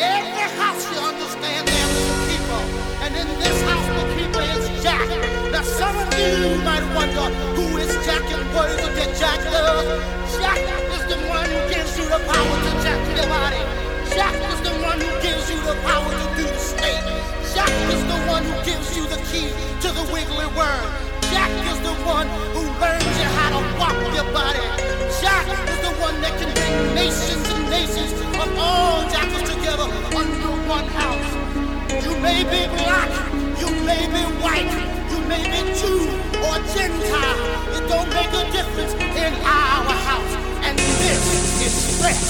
every house you understand there is a keeper. And in this house the keeper is Jack. Now some of you might wonder who is Jack and Jack? Jack is the one who gives you the power to jack your body. Jack is the one who gives you the power to do the snake. Jack is the one who gives you the key to the wiggly worm. Jack is the one who learns you how to walk your body. Jack is the one that can bring nations nations of all jackers together under one house. You may be black, you may be white, you may be Jew or Gentile. It don't make a difference in our house. And this is stress.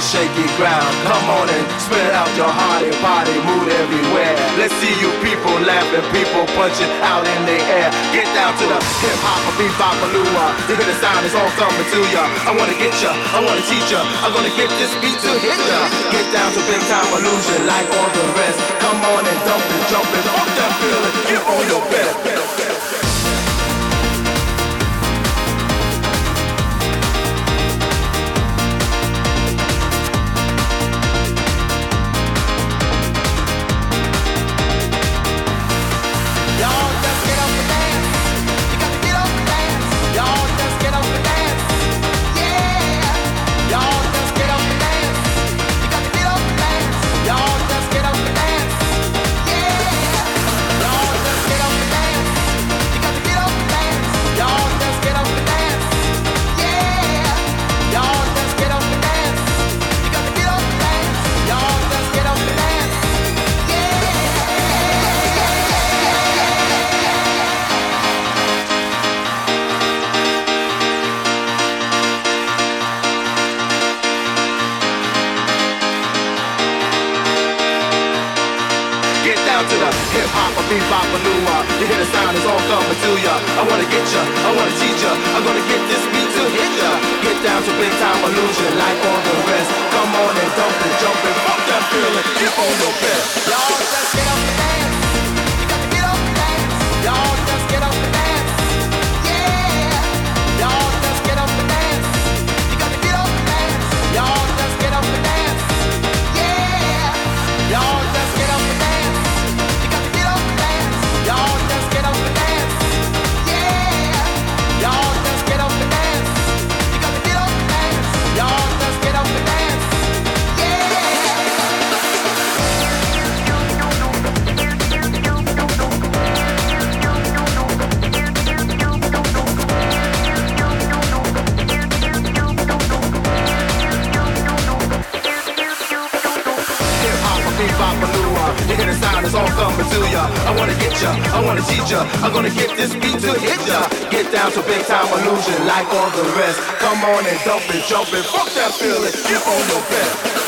Shaky ground. Come on and spread out your heart and body, mood everywhere. Let's see you people laughing, people punching out in the air. Get down to the hip hop, a bebop, a lua. You hear the sound, it's all coming to ya. I wanna get ya, I wanna teach ya. I'm gonna get this beat to hit ya. Get down to big time illusion like all the rest. Come on and dump it, jump it, fuck that feeling. Get on your bed. bebop. You hear the sound, it's all coming to ya. I wanna get ya, I wanna teach ya. I'm gonna get this beat to hit ya. Get down to big time illusion, like all the rest. Come on and dump it, jump it, fuck that feeling. Keep on your best, y'all. Let's get up song coming to ya. I wanna get ya, I wanna teach ya. I'm gonna get this beat to hit ya. Get down to big time illusion like all the rest. Come on and dump it, jump it, fuck that feeling. Get on your best.